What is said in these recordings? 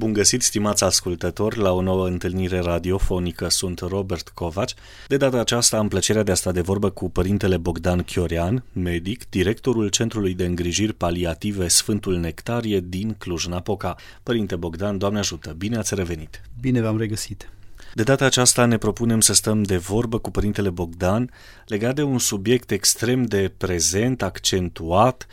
Bun găsit, stimați ascultători, la o nouă întâlnire radiofonică. Sunt Robert Covaci. De data aceasta am plăcerea de a sta de vorbă cu părintele Bogdan Chiorean, medic, directorul Centrului de Îngrijiri Paliative Sfântul Nectarie din Cluj-Napoca. Părinte Bogdan, Doamne ajută, bine ați revenit! Bine v-am regăsit! De data aceasta ne propunem să stăm de vorbă cu Părintele Bogdan legat de un subiect extrem de prezent, accentuat,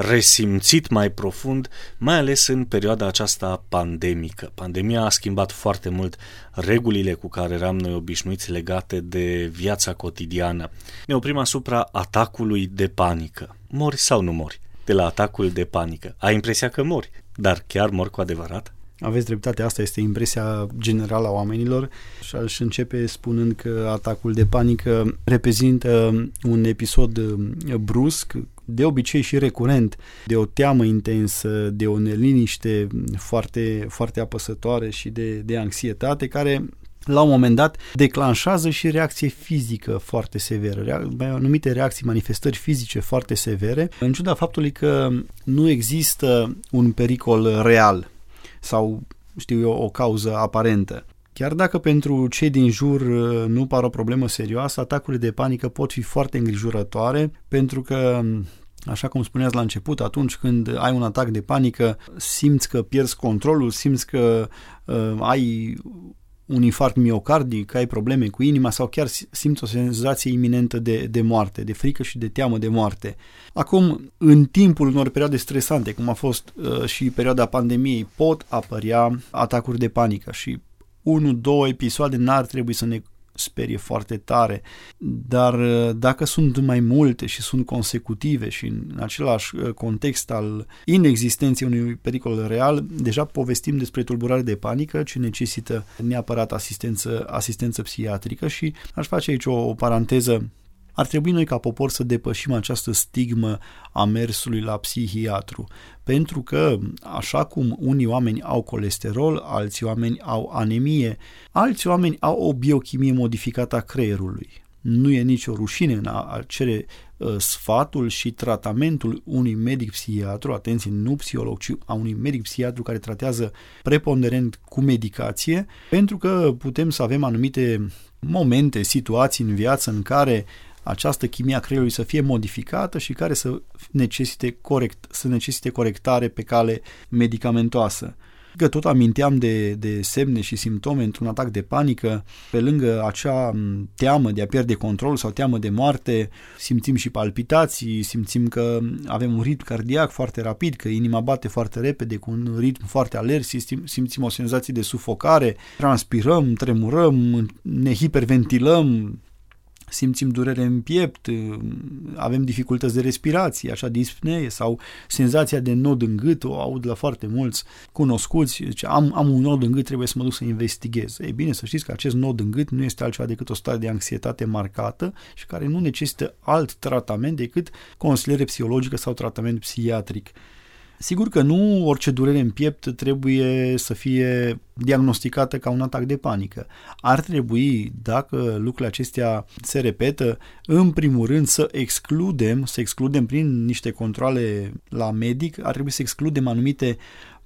resimțit mai profund, mai ales în perioada aceasta pandemică. Pandemia a schimbat foarte mult regulile cu care eram noi obișnuiți legate de viața cotidiană. Ne oprim asupra atacului de panică. Mori sau nu mori? De la atacul de panică. Ai impresia că mori, dar chiar mor cu adevărat? Aveți dreptate, asta este impresia generală a oamenilor și aș începe spunând că atacul de panică reprezintă un episod uh, brusc, de obicei și recurent, de o teamă intensă, de o neliniște foarte, foarte apăsătoare și de, de anxietate care la un moment dat declanșează și reacție fizică foarte severă, anumite reacții, manifestări fizice foarte severe, în ciuda faptului că nu există un pericol real sau, știu eu, o cauză aparentă. Chiar dacă pentru cei din jur uh, nu par o problemă serioasă, atacurile de panică pot fi foarte îngrijorătoare pentru că Așa cum spuneați la început, atunci când ai un atac de panică, simți că pierzi controlul, simți că uh, ai un infarct miocardic, că ai probleme cu inima sau chiar simți o senzație iminentă de, de moarte, de frică și de teamă de moarte. Acum, în timpul unor perioade stresante, cum a fost uh, și perioada pandemiei, pot apărea atacuri de panică și 1-2 episoade n-ar trebui să ne sperie foarte tare, dar uh, dacă sunt mai multe și sunt consecutive și în același uh, context al inexistenței unui pericol real, deja povestim despre tulburare de panică ce necesită neapărat asistență, asistență psihiatrică și aș face aici o, o paranteză ar trebui noi ca popor să depășim această stigmă a mersului la psihiatru, pentru că așa cum unii oameni au colesterol, alții oameni au anemie, alți oameni au o biochimie modificată a creierului. Nu e nicio rușine în a cere uh, sfatul și tratamentul unui medic psihiatru, atenție, nu psiholog, ci a unui medic psihiatru care tratează preponderent cu medicație, pentru că putem să avem anumite momente, situații în viață în care această chimie a creierului să fie modificată și care să necesite, corect, să necesite corectare pe cale medicamentoasă. Că tot aminteam de, de semne și simptome într-un atac de panică, pe lângă acea teamă de a pierde control sau teamă de moarte, simțim și palpitații, simțim că avem un ritm cardiac foarte rapid, că inima bate foarte repede, cu un ritm foarte alert, simțim, simțim o senzație de sufocare, transpirăm, tremurăm, ne hiperventilăm, simțim durere în piept, avem dificultăți de respirație, așa dispnee sau senzația de nod în gât, o aud la foarte mulți cunoscuți, zice, am, am un nod în gât, trebuie să mă duc să investighez. Ei bine, să știți că acest nod în gât nu este altceva decât o stare de anxietate marcată și care nu necesită alt tratament decât consiliere psihologică sau tratament psihiatric. Sigur că nu orice durere în piept trebuie să fie diagnosticată ca un atac de panică. Ar trebui, dacă lucrurile acestea se repetă, în primul rând să excludem, să excludem prin niște controle la medic, ar trebui să excludem anumite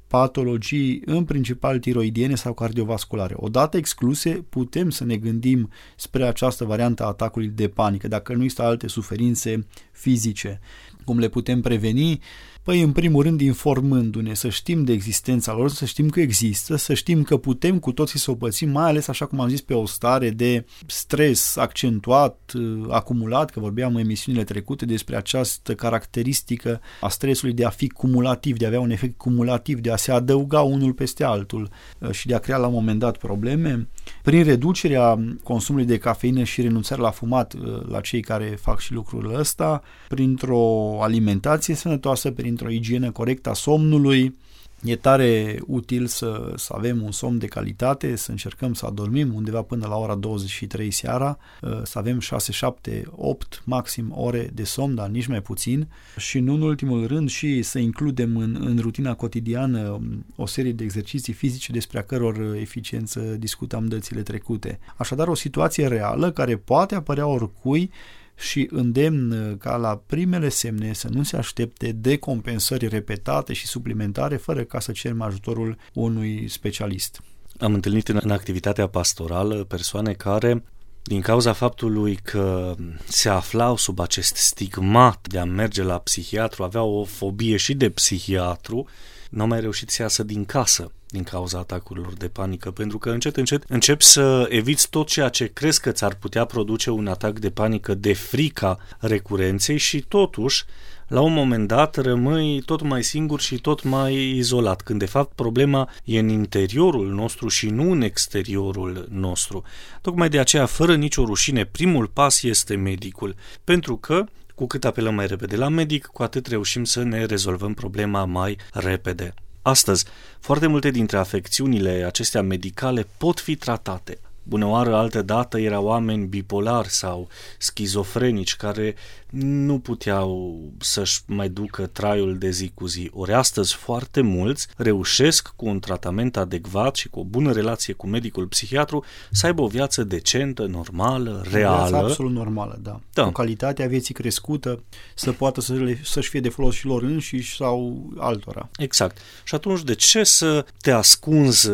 patologii, în principal tiroidiene sau cardiovasculare. Odată excluse, putem să ne gândim spre această variantă a atacului de panică, dacă nu există alte suferințe fizice. Cum le putem preveni? Păi, în primul rând, informându-ne, să știm de existența lor, să știm că există, să știm că putem cu toții să o pățim, mai ales, așa cum am zis, pe o stare de stres accentuat, uh, acumulat, că vorbeam în emisiunile trecute despre această caracteristică a stresului de a fi cumulativ, de a avea un efect cumulativ, de a se adăuga unul peste altul uh, și de a crea la un moment dat probleme. Prin reducerea consumului de cafeină și renunțarea la fumat uh, la cei care fac și lucrul ăsta, printr-o alimentație sănătoasă, prin printr-o igienă corectă a somnului. E tare util să, să avem un somn de calitate, să încercăm să adormim undeva până la ora 23 seara, uh, să avem 6, 7, 8 maxim ore de somn, dar nici mai puțin și nu în ultimul rând și să includem în, în rutina cotidiană um, o serie de exerciții fizice despre a căror eficiență discutam dățile trecute. Așadar, o situație reală care poate apărea oricui și îndemn ca la primele semne să nu se aștepte decompensări repetate și suplimentare fără ca să cerem ajutorul unui specialist. Am întâlnit în activitatea pastorală persoane care din cauza faptului că se aflau sub acest stigmat de a merge la psihiatru, aveau o fobie și de psihiatru, nu au mai reușit să iasă din casă din cauza atacurilor de panică, pentru că încet, încet începi să eviți tot ceea ce crezi că ți-ar putea produce un atac de panică de frica recurenței și totuși la un moment dat rămâi tot mai singur și tot mai izolat, când de fapt problema e în interiorul nostru și nu în exteriorul nostru. Tocmai de aceea, fără nicio rușine, primul pas este medicul, pentru că cu cât apelăm mai repede la medic, cu atât reușim să ne rezolvăm problema mai repede. Astăzi, foarte multe dintre afecțiunile acestea medicale pot fi tratate. Bună oară, altă dată erau oameni bipolari sau schizofrenici care nu puteau să-și mai ducă traiul de zi cu zi. Ori astăzi foarte mulți reușesc cu un tratament adecvat și cu o bună relație cu medicul psihiatru să aibă o viață decentă, normală, reală. O viață absolut normală, da. da. O calitate a vieții crescută, să poată să le, să-și fie de folos și lor înșiși sau altora. Exact. Și atunci de ce să te ascunzi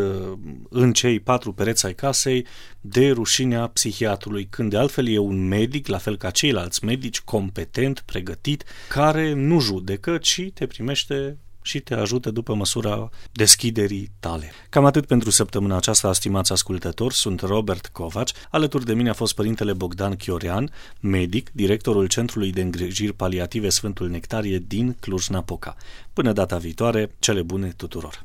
în cei patru pereți ai casei de rușinea psihiatrului, când de altfel e un medic, la fel ca ceilalți medici, competent, pregătit, care nu judecă, ci te primește și te ajută după măsura deschiderii tale. Cam atât pentru săptămâna aceasta, stimați ascultători, sunt Robert Covaci, alături de mine a fost părintele Bogdan Chiorean, medic, directorul Centrului de Îngrijiri Paliative Sfântul Nectarie din Cluj-Napoca. Până data viitoare, cele bune tuturor!